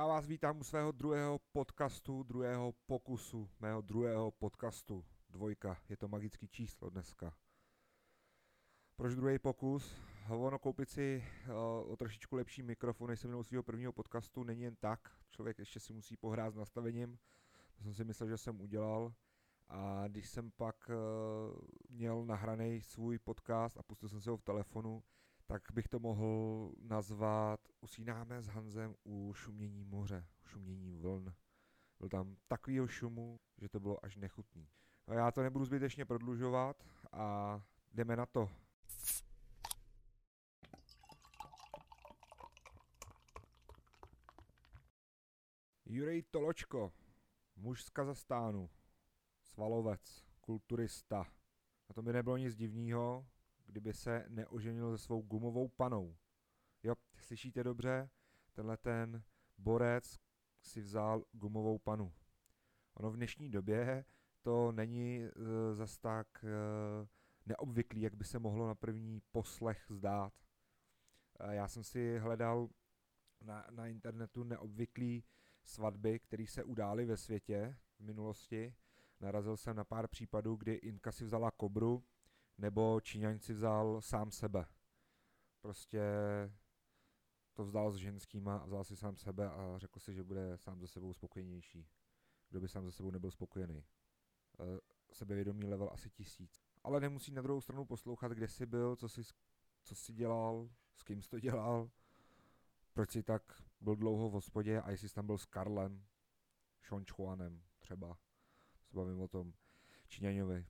Já vás vítám u svého druhého podcastu, druhého pokusu, mého druhého podcastu. Dvojka, je to magický číslo dneska. Proč druhý pokus? Ono koupit si uh, o trošičku lepší mikrofon, než jsem měl svého prvního podcastu, není jen tak. Člověk ještě si musí pohrát s nastavením. To jsem si myslel, že jsem udělal. A když jsem pak uh, měl nahraný svůj podcast a pustil jsem se ho v telefonu, tak bych to mohl nazvat Usínáme s Hanzem u šumění moře, šumění vln. Byl tam takovýho šumu, že to bylo až nechutný. No já to nebudu zbytečně prodlužovat a jdeme na to. Jurej Toločko, muž z Kazastánu, svalovec, kulturista. Na tom by nebylo nic divného, kdyby se neoženil se svou gumovou panou. Jo, slyšíte dobře? Tenhle ten borec si vzal gumovou panu. Ono v dnešní době to není uh, zas tak uh, neobvyklý, jak by se mohlo na první poslech zdát. Uh, já jsem si hledal na, na internetu neobvyklý svatby, které se udály ve světě v minulosti. Narazil jsem na pár případů, kdy Inka si vzala kobru, nebo Číňaň si vzal sám sebe. Prostě to vzdal s ženskýma a vzal si sám sebe a řekl si, že bude sám ze sebou spokojenější. Kdo by sám ze sebou nebyl spokojený. E, sebevědomý level asi tisíc. Ale nemusí na druhou stranu poslouchat, kde jsi byl, co jsi, co jsi dělal, s kým jsi to dělal, proč jsi tak byl dlouho v hospodě a jestli jsi tam byl s Karlem, Sean Chuanem třeba, se bavím o tom, Číňaňovi.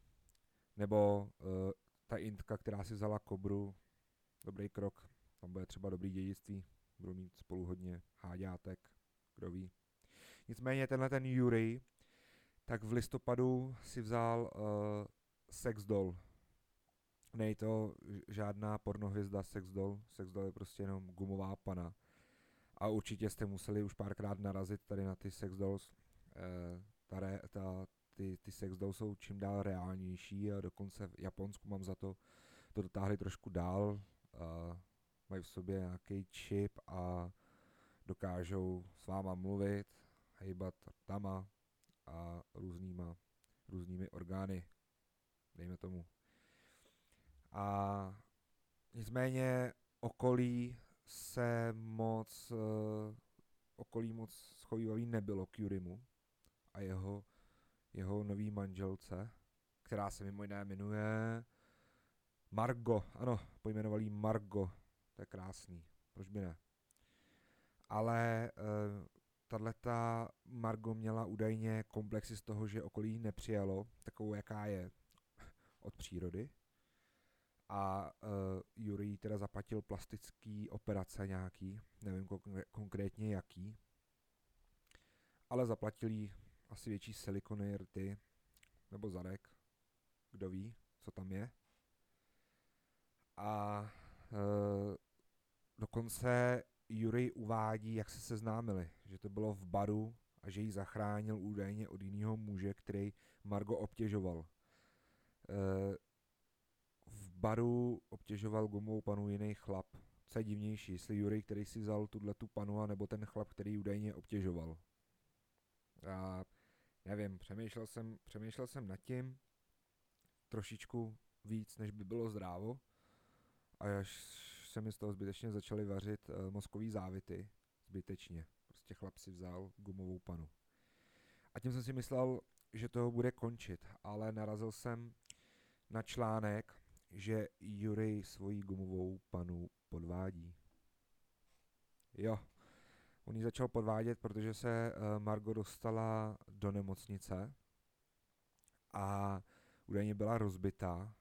Nebo uh, ta Intka, která si vzala kobru, dobrý krok, tam bude třeba dobrý dědictví, budou mít spolu hodně háďátek, kdo ví. Nicméně tenhle ten Yuri, tak v listopadu si vzal uh, sex doll. Není to žádná pornohvězda sex doll, sex doll je prostě jenom gumová pana. A určitě jste museli už párkrát narazit tady na ty sex dolls. Uh, ta, re, ta, ty, ty sex dolls jsou čím dál reálnější a dokonce v Japonsku mám za to, to dotáhli trošku dál. Uh, mají v sobě nějaký čip a dokážou s váma mluvit, hejbat tama a různýma, různými orgány, dejme tomu. A nicméně okolí se moc, uh, okolí moc schovývavý nebylo k Jurimu a jeho, jeho nový manželce, která se mimo jiné jmenuje Margo, ano, pojmenovali Margo, to je krásný, proč by ne. Ale uh, tato Margo měla údajně komplexy z toho, že okolí nepřijalo, takovou jaká je od přírody. A uh, Yuri teda zaplatil plastický operace nějaký, nevím kon- konkrétně jaký, ale zaplatil jí asi větší silikony rty, nebo zadek, kdo ví, co tam je. A uh, dokonce Yuri uvádí, jak se seznámili, že to bylo v baru a že ji zachránil údajně od jiného muže, který Margo obtěžoval. Uh, v baru obtěžoval gumovou panu jiný chlap. Co je divnější, jestli Yuri, který si vzal tuhle tu panu, nebo ten chlap, který údajně obtěžoval. A nevím, přemýšlel jsem, přemýšlel jsem nad tím trošičku víc, než by bylo zdrávo. A až se mi z toho zbytečně začaly vařit uh, mozkový závity. Zbytečně. Prostě chlap si vzal gumovou panu. A tím jsem si myslel, že toho bude končit, ale narazil jsem na článek, že Jury svoji gumovou panu podvádí. Jo, on ji začal podvádět, protože se uh, Margo dostala do nemocnice a údajně byla rozbitá.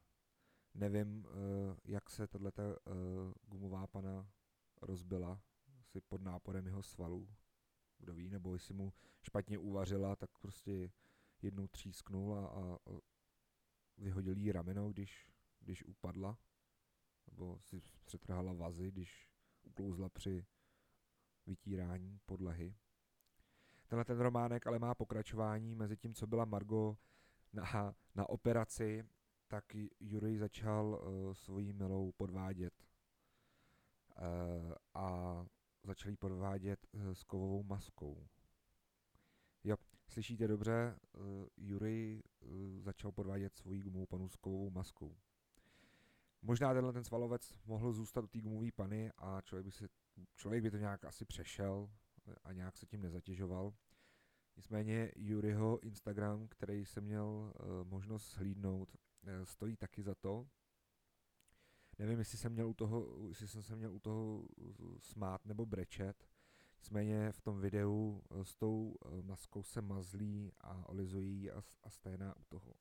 Nevím, uh, jak se tato uh, gumová pana rozbila, asi pod náporem jeho svalů, kdo ví, nebo jestli mu špatně uvařila, tak prostě jednou třísknul a, a, a vyhodil jí rameno, když, když upadla, nebo si přetrhala vazy, když uklouzla při vytírání podlahy. Tenhle ten románek ale má pokračování mezi tím, co byla Margo na, na operaci tak Jurij začal uh, svojí milou podvádět. Uh, a začali podvádět uh, s kovovou maskou. Jo, slyšíte dobře, uh, Jury uh, začal podvádět svoji gumovou panu s kovovou maskou. Možná tenhle ten svalovec mohl zůstat u té gumové pany a člověk by, si, člověk by to nějak asi přešel a nějak se tím nezatěžoval. Nicméně Juryho Instagram, který jsem měl uh, možnost hlídnout, uh, stojí taky za to. Nevím, jestli jsem, měl u toho, jestli jsem se měl u toho smát nebo brečet. Nicméně v tom videu s tou maskou se mazlí a olizují a, a sténá u toho.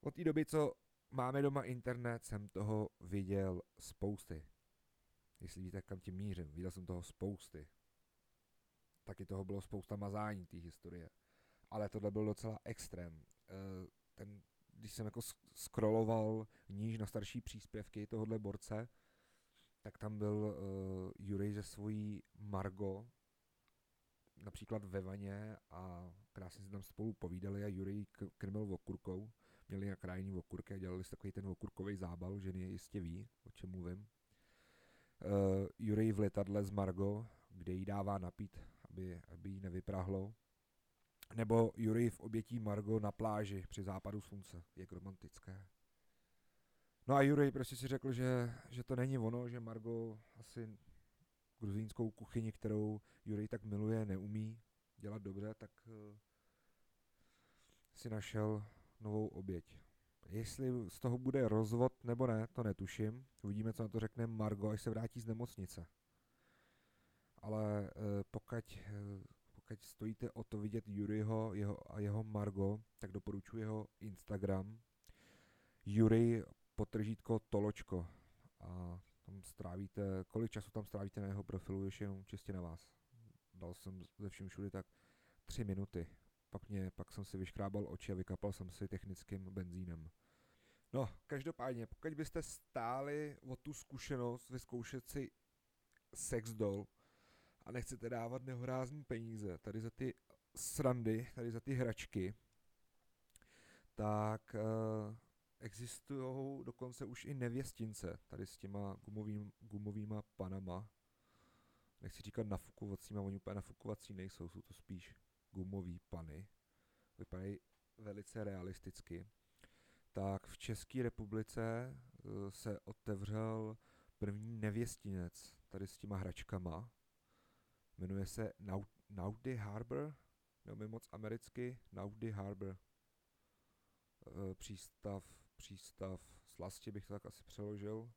Od té doby, co máme doma internet, jsem toho viděl spousty. Jestli víte, kam tím mířím, viděl jsem toho spousty. Taky toho bylo spousta mazání té historie. Ale tohle byl docela extrém. Eh, ten, když jsem jako scrolloval níž na starší příspěvky tohohle borce, tak tam byl uh, Jurej ze svojí Margo, například ve vaně a krásně si tam spolu povídali a Jurej krmil okurkou měli na krajní okurky a dělali si takový ten okurkový zábal, ženy jistě ví, o čem mluvím. Uh, Jurej v letadle z Margo, kde jí dává napít, aby, aby jí nevyprahlo. Nebo Jurej v obětí Margo na pláži při západu slunce. Jak romantické. No a Jurej prostě si řekl, že, že to není ono, že Margo asi gruzínskou kuchyni, kterou Jurej tak miluje, neumí dělat dobře, tak uh, si našel novou oběť. Jestli z toho bude rozvod nebo ne, to netuším. Uvidíme, co na to řekne Margo, až se vrátí z nemocnice. Ale eh, pokud, eh, pokud stojíte o to vidět Juryho jeho, a jeho Margo, tak doporučuji jeho Instagram. Jury potržítko Toločko. A tam strávíte, kolik času tam strávíte na jeho profilu, ještě jenom čistě na vás. Dal jsem ze všem všude tak tři minuty. Pak, mě, pak jsem si vyškrábal oči a vykapal jsem si technickým benzínem. No, každopádně, pokud byste stáli o tu zkušenost vyzkoušet si sex doll a nechcete dávat nehorázní peníze tady za ty srandy, tady za ty hračky, tak uh, existují dokonce už i nevěstince tady s těma gumovým, gumovýma panama. Nechci říkat nafukovacíma, oni úplně nafukovací nejsou, jsou to spíš gumový pany, vypadají velice realisticky, tak v České republice eh, se otevřel první nevěstinec tady s těma hračkama. Jmenuje se Naudy Harbor, neumím moc americky, Naudy Harbor. Eh, přístav, přístav Slasti bych to tak asi přeložil.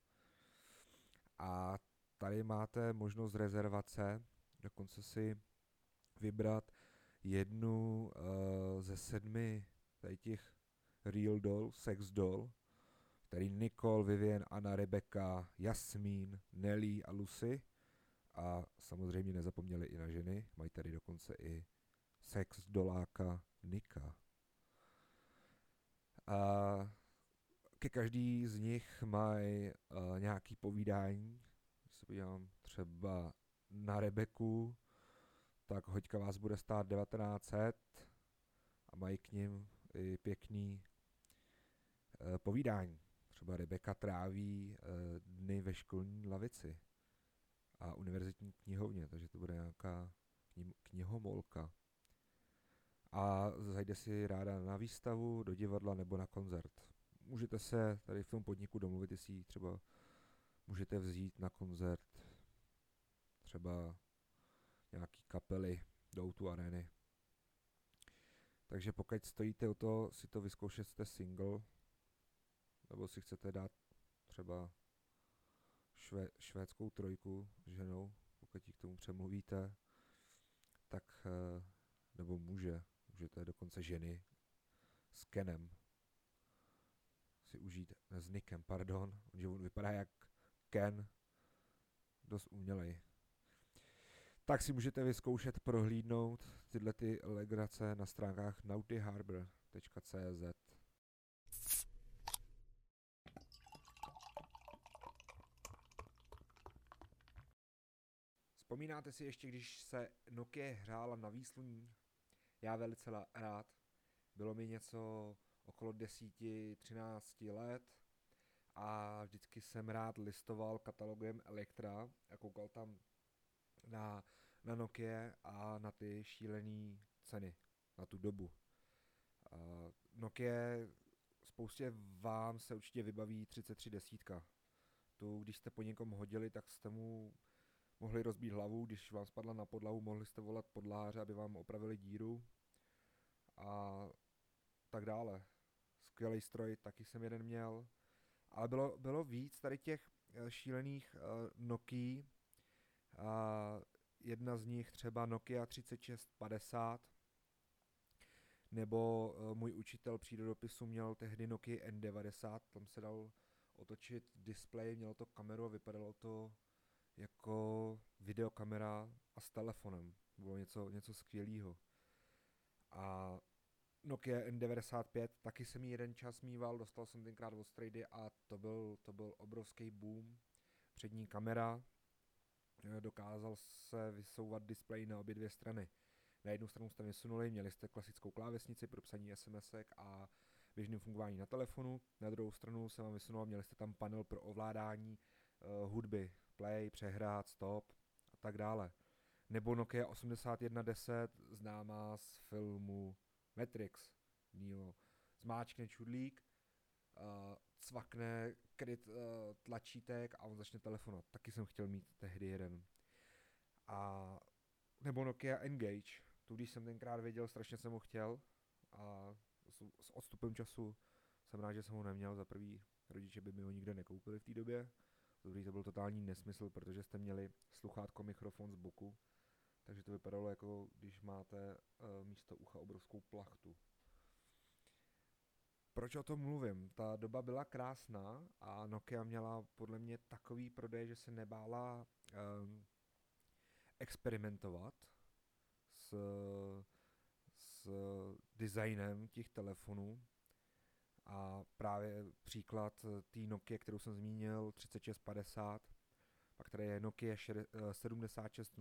A tady máte možnost rezervace, dokonce si vybrat jednu uh, ze sedmi tady těch Real Doll, Sex Doll, který Nicole, Vivian, Anna, Rebecca, Jasmín, Nelly a Lucy. A samozřejmě nezapomněli i na ženy, mají tady dokonce i sex doláka Nika. A ke každý z nich mají uh, nějaký povídání. Když se podívám třeba na Rebeku, tak hoďka vás bude stát 1900 a mají k ním i pěkný e, povídání. Třeba Rebeka tráví e, dny ve školní lavici a univerzitní knihovně, takže to bude nějaká knihomolka. A zajde si ráda na výstavu, do divadla nebo na koncert. Můžete se tady v tom podniku domluvit, jestli třeba můžete vzít na koncert třeba nějaký kapely do tu areny. Takže pokud stojíte o to si to vyzkoušet, jste single, nebo si chcete dát třeba švé, švédskou trojku s ženou, pokud ji k tomu přemluvíte, tak, eh, nebo může, můžete dokonce ženy s Kenem si užít, ne s Nickem, pardon, že on vypadá jak Ken, dost umělej tak si můžete vyzkoušet prohlídnout tyhle ty legrace na stránkách nautyharbor.cz. Vzpomínáte si ještě, když se Nokia hrála na výsluní? Já velice rád. Bylo mi něco okolo 10-13 let a vždycky jsem rád listoval katalogem Elektra a koukal tam na, na Nokia a na ty šílené ceny na tu dobu. Uh, Nokia spoustě vám se určitě vybaví 33 desítka. Tu, když jste po někom hodili, tak jste mu mohli rozbít hlavu, když vám spadla na podlahu, mohli jste volat podláře, aby vám opravili díru a tak dále. Skvělý stroj, taky jsem jeden měl. Ale bylo, bylo víc tady těch eh, šílených uh, Nokia. Uh, jedna z nich třeba Nokia 3650, nebo uh, můj učitel přírodopisu měl tehdy Nokia N90, tam se dal otočit displej, mělo to kameru a vypadalo to jako videokamera a s telefonem. Bylo něco, něco skvělého. A Nokia N95, taky jsem ji jeden čas mýval, dostal jsem tenkrát od Strady a to byl, to byl obrovský boom. Přední kamera, eh, dokázal se vysouvat displej na obě dvě strany. Na jednu stranu jste vysunuli, měli jste klasickou klávesnici pro psaní SMS a běžným fungování na telefonu, na druhou stranu se vám vysunul, měli jste tam panel pro ovládání uh, hudby, play, přehrát, stop a tak dále. Nebo Nokia 8110, známá z filmu Matrix. Neo zmáčkne čudlík, uh, cvakne kryt uh, tlačítek a on začne telefonovat. Taky jsem chtěl mít tehdy jeden. A nebo Nokia Engage. Tu, když jsem tenkrát věděl, strašně jsem ho chtěl a s, s odstupem času jsem rád, že jsem ho neměl. Za prvý rodiče by mi ho nikde nekoupili v té době. Druhý to byl totální nesmysl, protože jste měli sluchátko mikrofon z boku, takže to vypadalo jako když máte uh, místo ucha obrovskou plachtu. Proč o tom mluvím? Ta doba byla krásná a Nokia měla podle mě takový prodej, že se nebála um, experimentovat s, s designem těch telefonů. A právě příklad té Nokia, kterou jsem zmínil, 3650, pak tady je Nokia 7600,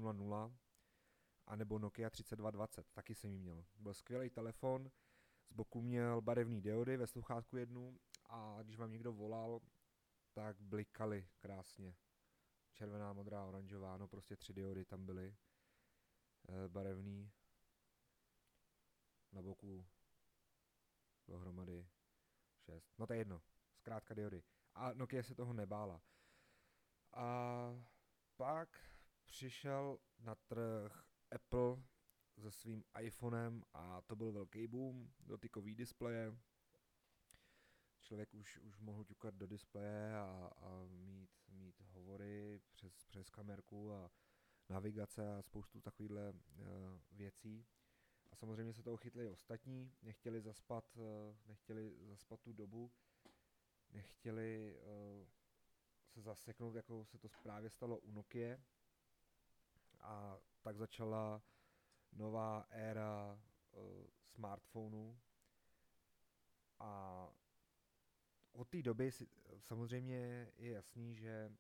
a nebo Nokia 3220, taky jsem ji měl. Byl skvělý telefon, boku měl barevný diody ve sluchátku jednu a když vám někdo volal, tak blikaly krásně. Červená, modrá, oranžová, no prostě tři diody tam byly. E, barevný. Na boku dohromady šest. No to je jedno, zkrátka diody. A Nokia se toho nebála. A pak přišel na trh Apple se svým iPhonem a to byl velký boom, dotykový displeje. Člověk už, už mohl ťukat do displeje a, a mít, mít hovory přes, přes kamerku a navigace a spoustu takovýchhle uh, věcí. A samozřejmě se toho chytli i ostatní, nechtěli zaspat, uh, nechtěli zaspat tu dobu, nechtěli uh, se zaseknout, jako se to právě stalo u Nokia. A tak začala nová éra uh, smartphonů a od té doby si, samozřejmě je jasný, že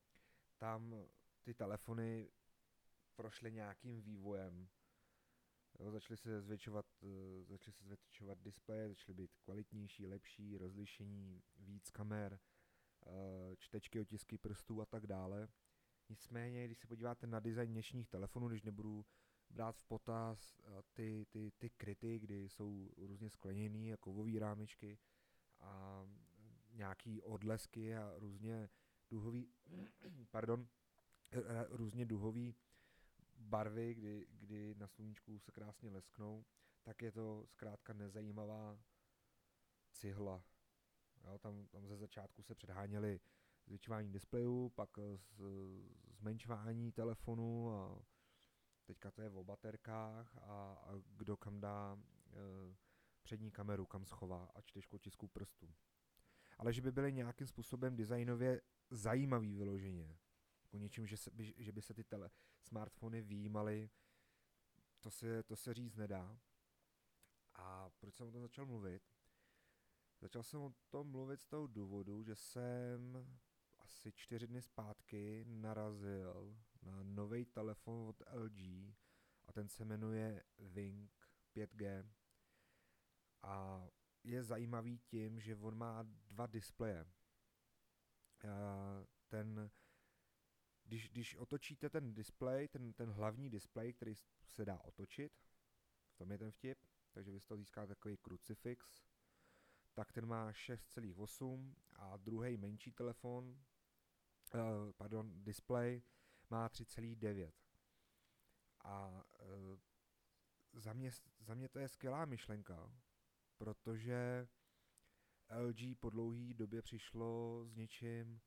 tam ty telefony prošly nějakým vývojem. Jo, začaly se zvětšovat, uh, začaly se zvětšovat displeje, začaly být kvalitnější, lepší, rozlišení, víc kamer, uh, čtečky, otisky prstů a tak dále. Nicméně, když se podíváte na design dnešních telefonů, když nebudu brát v potaz eh, ty, ty, ty kryty, kdy jsou různě skleněný, jako kovové rámečky a nějaký odlesky a různě duhový, pardon, různě duhový barvy, kdy, kdy na sluníčku se krásně lesknou, tak je to zkrátka nezajímavá cihla. Jo, tam, tam ze začátku se předháněli zvětšování displejů, pak z, zmenšování telefonu a teďka to je o baterkách a, a kdo kam dá e, přední kameru, kam schová a čtyřku tisku prstů. Ale že by byly nějakým způsobem designově zajímavý vyloženě, jako něčím, že, se, by, že by se ty tele, smartfony výjímaly, to se, to se říct nedá. A proč jsem o tom začal mluvit? Začal jsem o tom mluvit z toho důvodu, že jsem asi čtyři dny zpátky narazil na nový telefon od LG a ten se jmenuje Wing 5G a je zajímavý tím, že on má dva displeje. Ten, když, když otočíte ten display, ten, ten hlavní display, který se dá otočit, v tom je ten vtip, takže vy z toho získáte takový krucifix, tak ten má 6,8 a druhý menší telefon, uh, pardon, display má 3,9. A uh, za, mě, za mě to je skvělá myšlenka, protože LG po dlouhé době přišlo s něčím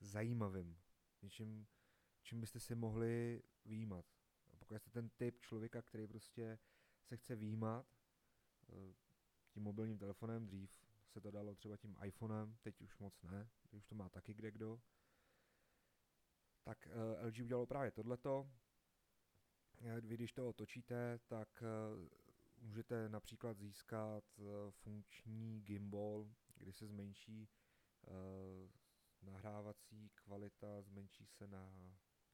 zajímavým, něčím, čím byste si mohli výjímat. Pokud jste ten typ člověka, který prostě se chce výjímat eh, tím mobilním telefonem, dřív se to dalo třeba tím iPhonem, teď už moc ne, teď už to má taky kde kdo, tak eh, LG udělalo právě tohleto. Eh, vy když to otočíte, tak můžete například získat funkční gimbal, kdy se zmenší nahrávací kvalita, zmenší se na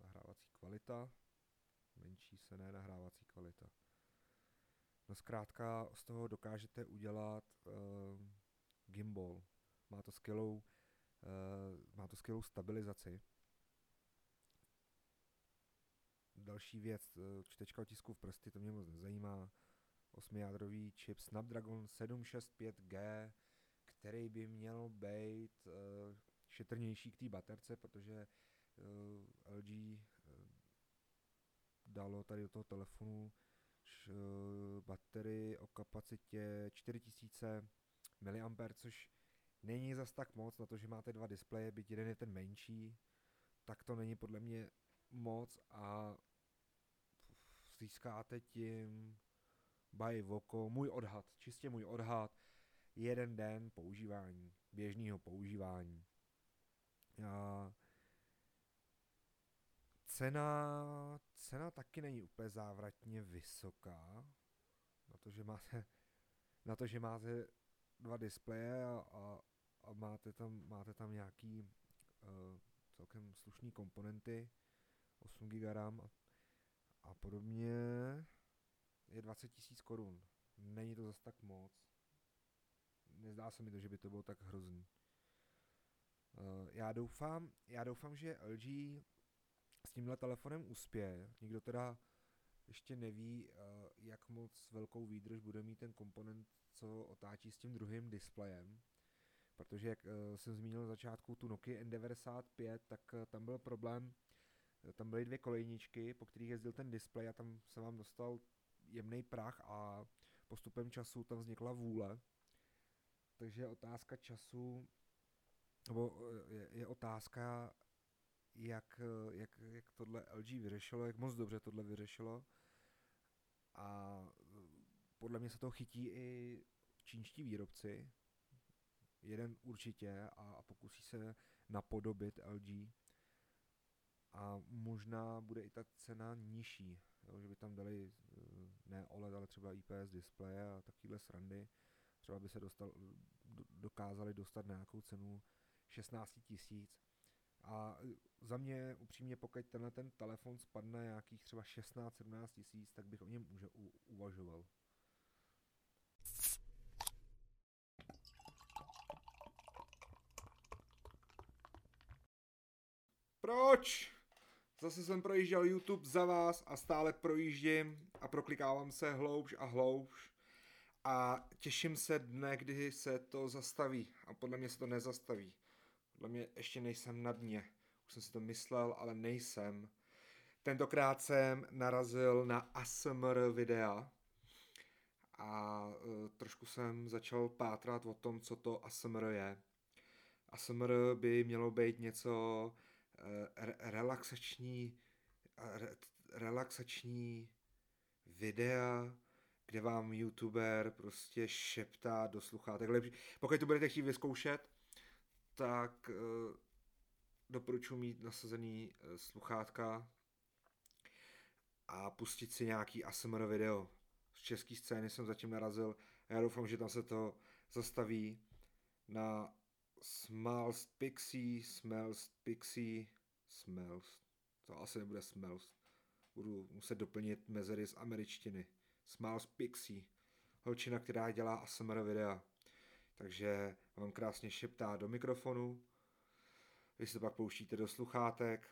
nahrávací kvalita, menší se ne nahrávací kvalita. No zkrátka z toho dokážete udělat uh, gimbal. Má to skvělou, uh, má to skvělou stabilizaci. Další věc, uh, čtečka otisků v prsty, to mě moc nezajímá. Osmijádrový čip Snapdragon 765G, který by měl být uh, šetrnější k té baterce, protože uh, LG uh, dalo tady do toho telefonu š, baterii o kapacitě 4000 mAh, což není zas tak moc na to, že máte dva displeje, byť jeden je ten menší, tak to není podle mě moc a získáte tím by oko, můj odhad, čistě můj odhad, jeden den používání, běžného používání. A cena, cena taky není úplně závratně vysoká, na to, že máte, na to, že máte dva displeje a, a, a máte, tam, máte tam nějaký uh, celkem slušný komponenty, 8 GB RAM a, a podobně, je 20 000 korun. Není to zas tak moc. Nezdá se mi to, že by to bylo tak hrozný. Uh, já doufám, já doufám, že LG s tímhle telefonem uspěje. Nikdo teda ještě neví, uh, jak moc velkou výdrž bude mít ten komponent, co otáčí s tím druhým displejem. Protože, jak uh, jsem zmínil na začátku tu Nokia N95, tak tam byl problém, tam byly dvě kolejničky, po kterých jezdil ten displej a tam se vám dostal jemný prach a postupem času tam vznikla vůle. Takže otázka času, nebo je, je otázka, jak, jak, jak tohle LG vyřešilo, jak moc dobře tohle vyřešilo. A podle mě se to chytí i čínští výrobci. Jeden určitě a, a pokusí se napodobit LG. A možná bude i ta cena nižší, jo, že by tam dali ne OLED, ale třeba IPS displeje a takovéhle srandy. Třeba by se dostal, dokázali dostat na nějakou cenu 16 tisíc. A za mě upřímně, pokud tenhle ten telefon spadne nějakých třeba 16-17 tisíc, tak bych o něm už uvažoval. Proč? Zase jsem projížděl YouTube za vás a stále projíždím a proklikávám se hloubš a hloubš a těším se dne, kdy se to zastaví a podle mě se to nezastaví. Podle mě ještě nejsem na dně. Už jsem si to myslel, ale nejsem. Tentokrát jsem narazil na ASMR videa a uh, trošku jsem začal pátrat o tom, co to ASMR je. ASMR by mělo být něco re- relaxační, re- relaxační videa, kde vám youtuber prostě šeptá do sluchátek. Pokud to budete chtít vyzkoušet, tak uh, doporučuji mít nasazený uh, sluchátka a pustit si nějaký ASMR video. Z české scény jsem zatím narazil a já doufám, že tam se to zastaví na Smells Pixie, Smells Pixie, Smells, to asi nebude Smells, budu muset doplnit mezery z američtiny. Smells Pixie, holčina, která dělá ASMR videa. Takže vám krásně šeptá do mikrofonu, vy se pak pouštíte do sluchátek.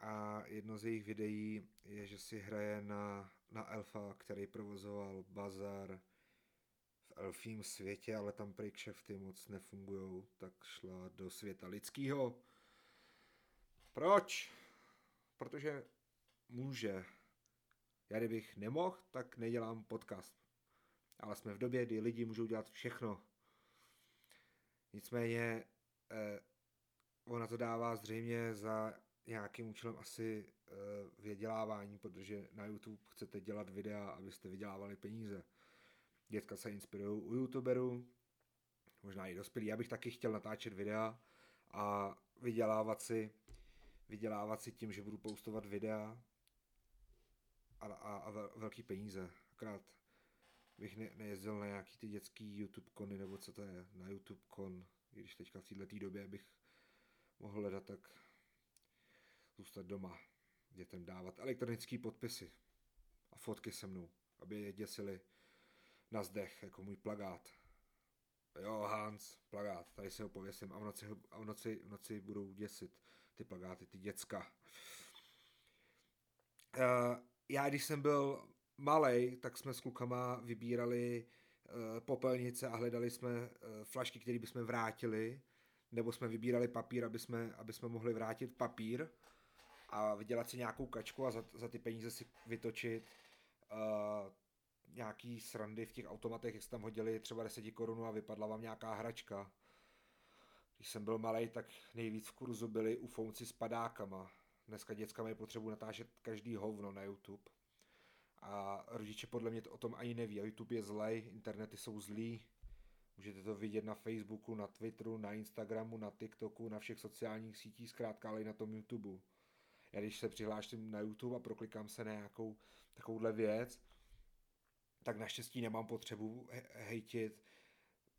A jedno z jejich videí je, že si hraje na, na elfa, který provozoval bazar elfím světě, ale tam prý kšefty moc nefungují, tak šla do světa lidského. Proč? Protože může. Já kdybych nemohl, tak nedělám podcast. Ale jsme v době, kdy lidi můžou dělat všechno. Nicméně eh, ona to dává zřejmě za nějakým účelem asi uh, vydělávání, protože na YouTube chcete dělat videa, abyste vydělávali peníze. Dětka se inspirují u YouTuberů, možná i dospělí. Já bych taky chtěl natáčet videa a vydělávat si, vydělávat si tím, že budu postovat videa a, a, a velký peníze. Akorát bych ne, nejezdil na nějaký ty dětský YouTube kony, nebo co to je, na YouTube kon, když teďka v této době bych mohl hledat, tak zůstat doma, dětem dávat elektronické podpisy a fotky se mnou, aby je děsili na zdech, jako můj plagát. Jo, Hans, plagát, tady si ho pověsím a v noci, a v noci, v noci budou děsit ty plagáty, ty děcka. Uh, já, když jsem byl malý, tak jsme s klukama vybírali uh, popelnice a hledali jsme uh, flašky, které bychom vrátili, nebo jsme vybírali papír, aby jsme, aby jsme mohli vrátit papír a vydělat si nějakou kačku a za, za ty peníze si vytočit uh, nějaký srandy v těch automatech, jak jste tam hodili třeba 10 korun a vypadla vám nějaká hračka. Když jsem byl malý, tak nejvíc v kurzu byli ufounci s padákama. Dneska děcka mají potřebu natáčet každý hovno na YouTube. A rodiče podle mě to o tom ani neví. YouTube je zlej, internety jsou zlý. Můžete to vidět na Facebooku, na Twitteru, na Instagramu, na TikToku, na všech sociálních sítích, zkrátka ale i na tom YouTube já když se přihláším na YouTube a proklikám se na nějakou takovouhle věc, tak naštěstí nemám potřebu hejtit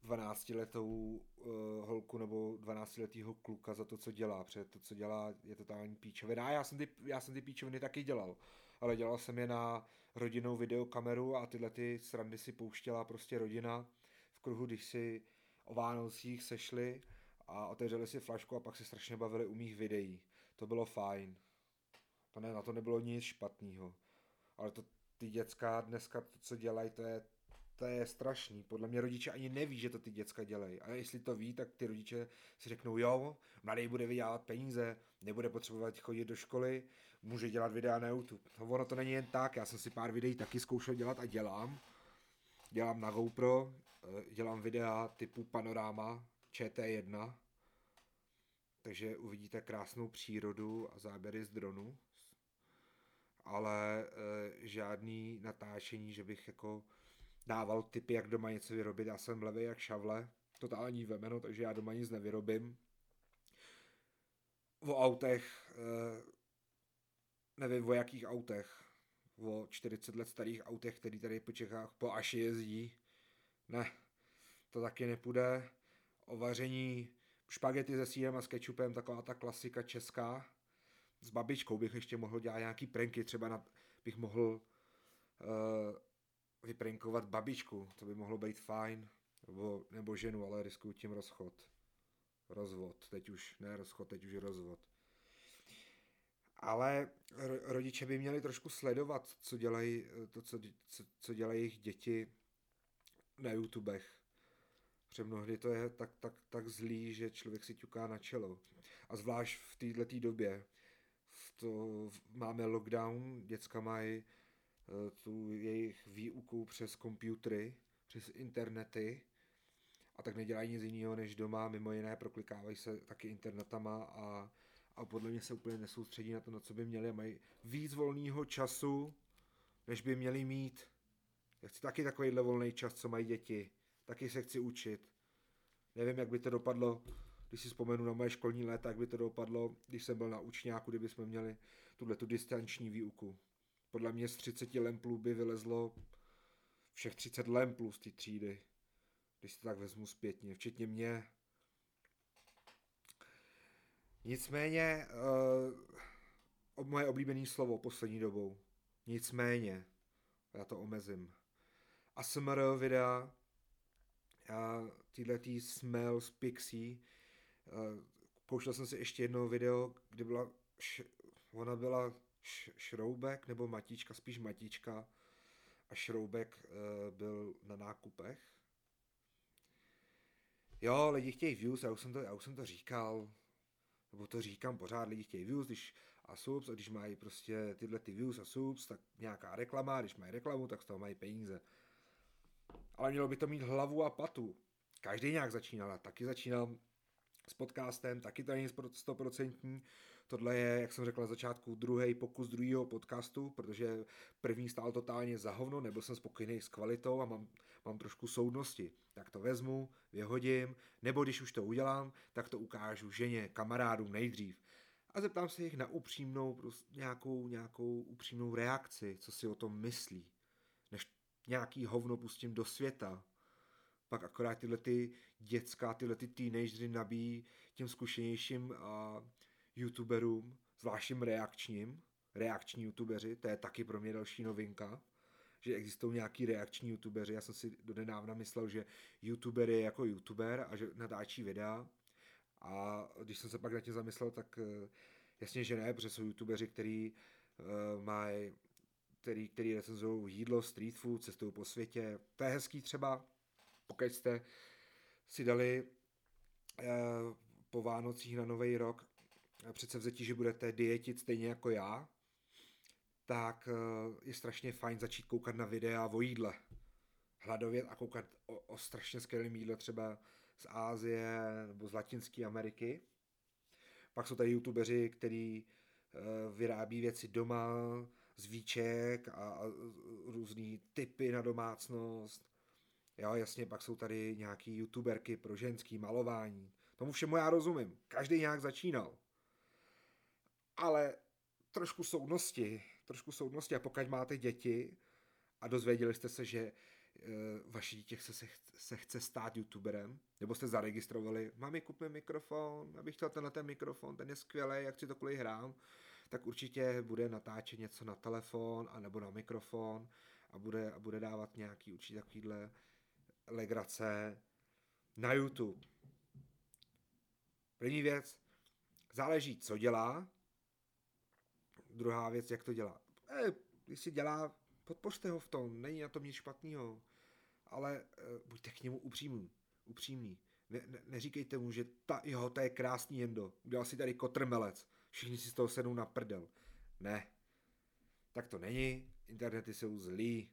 12-letou uh, holku nebo 12-letého kluka za to, co dělá, protože to, co dělá, je totální píčovina. Já jsem ty, já jsem ty píčoviny taky dělal, ale dělal jsem je na rodinnou videokameru a tyhle ty srandy si pouštěla prostě rodina v kruhu, když si o Vánocích sešli a otevřeli si flašku a pak se strašně bavili u mých videí. To bylo fajn. To ne, na to nebylo nic špatného. Ale to ty děcka dneska, to, co dělají, to je, to je strašný. Podle mě rodiče ani neví, že to ty děcka dělají. A jestli to ví, tak ty rodiče si řeknou, jo, mladý bude vydělat peníze, nebude potřebovat chodit do školy, může dělat videa na YouTube. No, ono to není jen tak, já jsem si pár videí taky zkoušel dělat a dělám. Dělám na GoPro, eh, dělám videa typu panoráma ČT1, takže uvidíte krásnou přírodu a záběry z dronu ale e, žádný natáčení, že bych jako dával tipy, jak doma něco vyrobit. Já jsem levý jak šavle, totální vemeno, takže já doma nic nevyrobím. O autech, e, nevím o jakých autech, o 40 let starých autech, který tady po Čechách po Aši jezdí. Ne, to taky nepůjde. O vaření špagety se sírem a s kečupem, taková ta klasika česká s babičkou bych ještě mohl dělat nějaký pranky, třeba na, bych mohl uh, vyprankovat babičku, to by mohlo být fajn, nebo, nebo ženu, ale riskuju tím rozchod. Rozvod, teď už ne rozchod, teď už rozvod. Ale rodiče by měli trošku sledovat, co dělají, to, co, co, co dělají jejich děti na YouTubech. Protože mnohdy to je tak, tak, tak zlý, že člověk si ťuká na čelo. A zvlášť v této době, to máme lockdown, děcka mají eh, tu jejich výuku přes komputery, přes internety a tak nedělají nic jiného než doma, mimo jiné proklikávají se taky internetama a, a podle mě se úplně nesoustředí na to, na co by měli a mají víc volného času, než by měli mít. Já chci taky takovýhle volný čas, co mají děti. Taky se chci učit. Nevím, jak by to dopadlo když si vzpomenu na moje školní léta, jak by to dopadlo, když jsem byl na učňáku, kdyby jsme měli tuhle tu distanční výuku. Podle mě z 30 lemplů by vylezlo všech 30 lemplů z té třídy, když to tak vezmu zpětně, včetně mě. Nicméně, uh, moje oblíbené slovo poslední dobou. Nicméně, já to omezím. ASMR videa, tyhle tý smell z Pixie, pouštěl jsem si ještě jedno video, kde byla š- ona byla Šroubek nebo Matička, spíš Matička a Šroubek uh, byl na nákupech. Jo, lidi chtějí views, já už jsem to, já už jsem to říkal, nebo to říkám pořád, lidi chtějí views, když a subs, a když mají prostě tyhle ty views a subs, tak nějaká reklama, když mají reklamu, tak z toho mají peníze. Ale mělo by to mít hlavu a patu. Každý nějak začínal, taky začínal s podcastem, taky to není stoprocentní. Tohle je, jak jsem řekl na začátku, druhý pokus druhého podcastu, protože první stál totálně za hovno, nebyl jsem spokojený s kvalitou a mám, mám trošku soudnosti. Tak to vezmu, vyhodím, nebo když už to udělám, tak to ukážu ženě, kamarádům nejdřív. A zeptám se jich na upřímnou, prostě nějakou, nějakou upřímnou reakci, co si o tom myslí. Než nějaký hovno pustím do světa, pak akorát tyhle ty dětská, tyhle ty teenagery nabíjí těm zkušenějším uh, youtuberům, zvláštním reakčním, reakční youtubeři, to je taky pro mě další novinka, že existují nějaký reakční youtubeři. Já jsem si do nedávna myslel, že youtuber je jako youtuber a že natáčí videa. A když jsem se pak na tím zamyslel, tak uh, jasně, že ne, protože jsou youtubeři, který uh, mají který, který recenzují jídlo, street food, cestují po světě. To je hezký třeba, pokud jste si dali uh, po Vánocích na Nový rok přece vzetí, že budete dietit stejně jako já, tak uh, je strašně fajn začít koukat na videa o jídle. Hladovět a koukat o, o strašně skvělém jídle třeba z Ázie nebo z Latinské Ameriky. Pak jsou tady youtubeři, kteří uh, vyrábí věci doma, z víček a, a různý typy na domácnost. Jo, jasně, pak jsou tady nějaký youtuberky pro ženský malování. Tomu všemu já rozumím. Každý nějak začínal. Ale trošku soudnosti, trošku soudnosti. A pokud máte děti a dozvěděli jste se, že e, vaše dítě se, se, se chce stát youtuberem, nebo jste zaregistrovali, mami, kup mi mikrofon, abych chtěl tenhle ten mikrofon, ten je skvělý, jak si to kvůli hrám, tak určitě bude natáčet něco na telefon a nebo na mikrofon a bude, a bude dávat nějaký určitě takovýhle legrace na YouTube. První věc, záleží, co dělá. Druhá věc, jak to dělá. E, si dělá, podpořte ho v tom, není na tom nic špatného. Ale e, buďte k němu upřímný. upřímný. Ne, ne, neříkejte mu, že ta, jo, to je krásný jendo, udělal si tady kotrmelec všichni si z toho sednou na prdel. Ne. Tak to není, internety jsou zlý.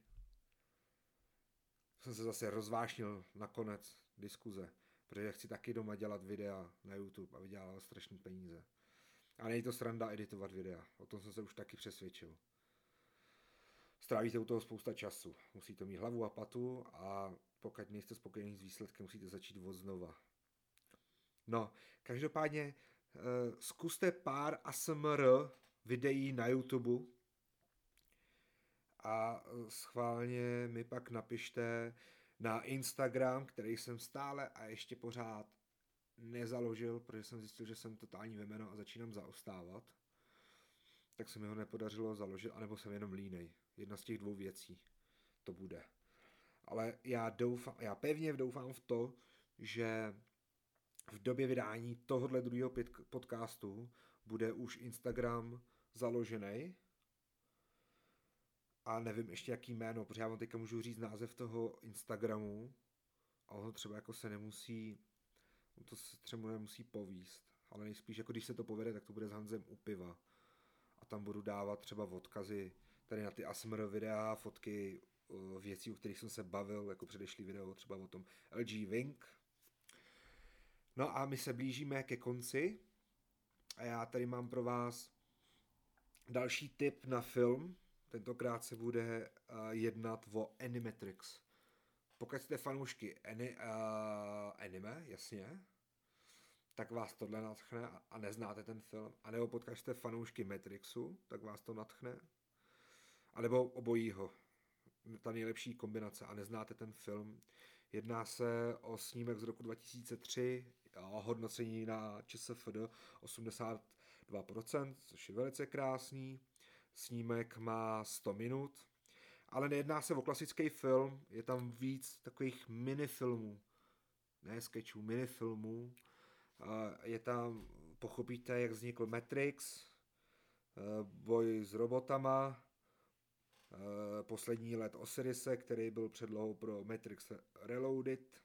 Jsem se zase rozvášnil na konec diskuze, protože chci taky doma dělat videa na YouTube a vydělávat strašný peníze. A není to sranda editovat videa, o tom jsem se už taky přesvědčil. Strávíte u toho spousta času, musíte mít hlavu a patu a pokud nejste spokojení s výsledkem, musíte začít od znova. No, každopádně Eh, zkuste pár ASMR videí na YouTube a schválně mi pak napište na Instagram, který jsem stále a ještě pořád nezaložil, protože jsem zjistil, že jsem totální vemeno a začínám zaostávat. Tak se mi ho nepodařilo založit, anebo jsem jenom línej. Jedna z těch dvou věcí to bude. Ale já, doufám, já pevně doufám v to, že v době vydání tohohle druhého podcastu bude už Instagram založený. A nevím ještě jaký jméno, protože já vám teďka můžu říct název toho Instagramu a ono třeba jako se nemusí, on to se třeba nemusí povíst, ale nejspíš jako když se to povede, tak to bude s Hanzem u piva. A tam budu dávat třeba odkazy tady na ty ASMR videa, fotky uh, věcí, o kterých jsem se bavil, jako předešlý video třeba o tom LG Wing, No a my se blížíme ke konci a já tady mám pro vás další tip na film. Tentokrát se bude uh, jednat o Animatrix. Pokud jste fanoušky ani, uh, anime, jasně, tak vás tohle natchne a neznáte ten film. A nebo pokud jste fanoušky Matrixu, tak vás to natchne. A nebo obojího. Ta nejlepší kombinace a neznáte ten film. Jedná se o snímek z roku 2003, hodnocení na ČSFD 82%, což je velice krásný. Snímek má 100 minut, ale nejedná se o klasický film, je tam víc takových minifilmů, ne sketchů, minifilmů. Je tam, pochopíte, jak vznikl Matrix, boj s robotama, poslední let Osirise, který byl předlohou pro Matrix Reloaded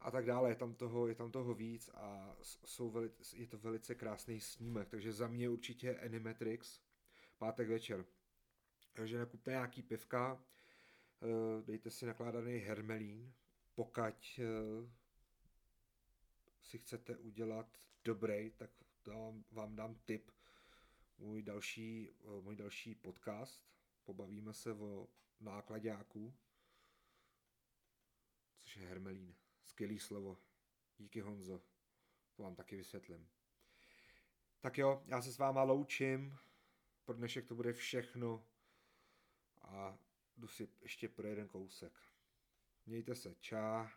a tak dále. Je tam toho, je tam toho víc a jsou veli, je to velice krásný snímek, takže za mě určitě Animatrix, pátek večer. Takže nakupte nějaký pivka, eh, dejte si nakládaný hermelín, pokud eh, si chcete udělat dobrý, tak dám, vám dám tip. Můj další, eh, můj další podcast. Pobavíme se o nákladáku, což je hermelín. Skvělý slovo. Díky Honzo. To vám taky vysvětlím. Tak jo, já se s váma loučím. Pro dnešek to bude všechno. A jdu si ještě pro jeden kousek. Mějte se, čá.